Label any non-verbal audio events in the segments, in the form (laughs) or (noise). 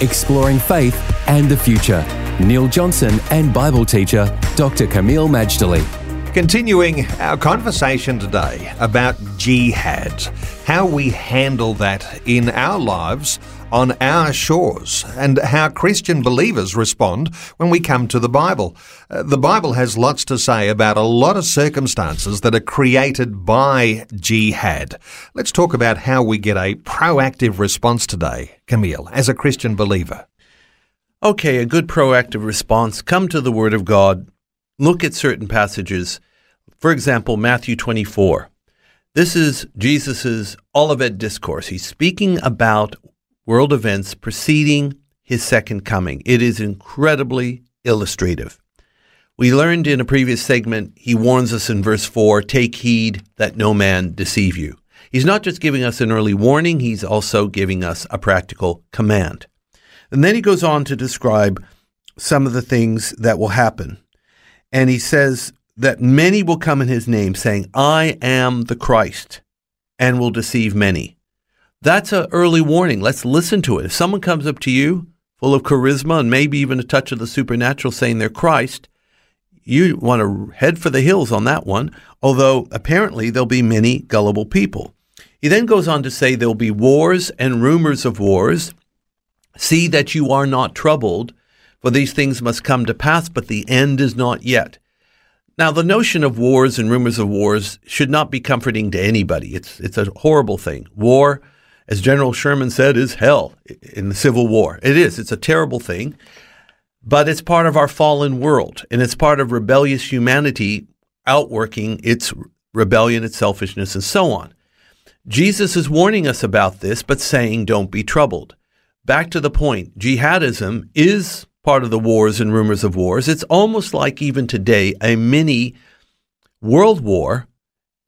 Exploring faith and the future. Neil Johnson and Bible teacher Dr. Kameel Majdali. Continuing our conversation today about jihad, how we handle that in our lives on our shores, and how Christian believers respond when we come to the Bible. Uh, the Bible has lots to say about a lot of circumstances that are created by jihad. Let's talk about how we get a proactive response today, Kameel, as a Christian believer. Okay, a good proactive response. Come to the Word of God. Look at certain passages. For example, Matthew 24. This is Jesus' Olivet Discourse. He's speaking about world events preceding his second coming. It is incredibly illustrative. We learned in a previous segment, he warns us in verse 4 take heed that no man deceive you. He's not just giving us an early warning, he's also giving us a practical command. And then he goes on to describe some of the things that will happen. And he says that many will come in his name, saying, I am the Christ, and will deceive many. That's an early warning. Let's listen to it. If someone comes up to you full of charisma and maybe even a touch of the supernatural saying they're Christ, you want to head for the hills on that one, although apparently there'll be many gullible people. He then goes on to say there'll be wars and rumors of wars. See that you are not troubled, for these things must come to pass, but the end is not yet. Now, the notion of wars and rumors of wars should not be comforting to anybody. It's, it's a horrible thing. War as General Sherman said, is hell in the Civil War. It is. It's a terrible thing, but it's part of our fallen world, and it's part of rebellious humanity outworking its rebellion, its selfishness, and so on. Jesus is warning us about this, but saying, don't be troubled. Back to the point jihadism is part of the wars and rumors of wars. It's almost like even today a mini world war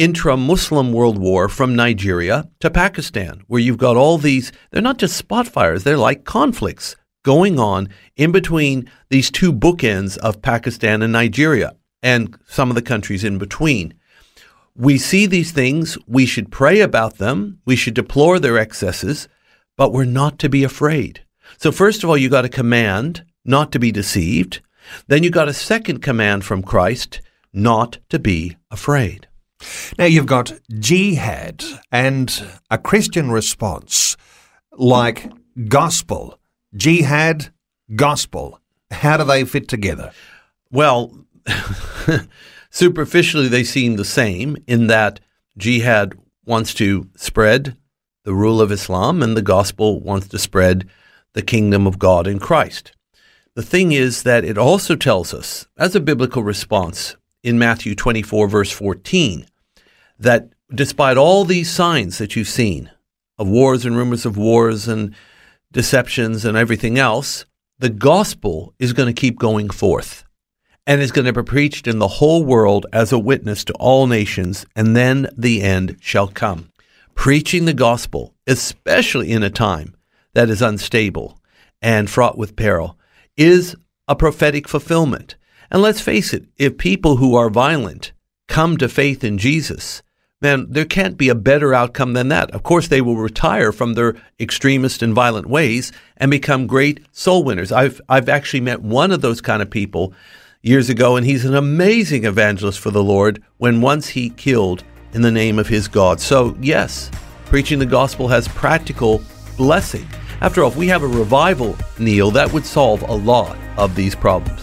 intra Muslim world war from Nigeria to Pakistan, where you've got all these, they're not just spot fires, they're like conflicts going on in between these two bookends of Pakistan and Nigeria and some of the countries in between. We see these things, we should pray about them, we should deplore their excesses, but we're not to be afraid. So, first of all, you got a command not to be deceived. Then you got a second command from Christ not to be afraid. Now you've got jihad and a Christian response like gospel. Jihad, gospel. How do they fit together? Well, (laughs) superficially they seem the same in that jihad wants to spread the rule of Islam and the gospel wants to spread the kingdom of God in Christ. The thing is that it also tells us, as a biblical response, in Matthew 24, verse 14, that despite all these signs that you've seen of wars and rumors of wars and deceptions and everything else, the gospel is going to keep going forth and is going to be preached in the whole world as a witness to all nations, and then the end shall come. Preaching the gospel, especially in a time that is unstable and fraught with peril, is a prophetic fulfillment. And let's face it, if people who are violent come to faith in Jesus, man, there can't be a better outcome than that. Of course, they will retire from their extremist and violent ways and become great soul winners. I've I've actually met one of those kind of people years ago, and he's an amazing evangelist for the Lord. When once he killed in the name of his God. So yes, preaching the gospel has practical blessing. After all, if we have a revival, Neil, that would solve a lot of these problems.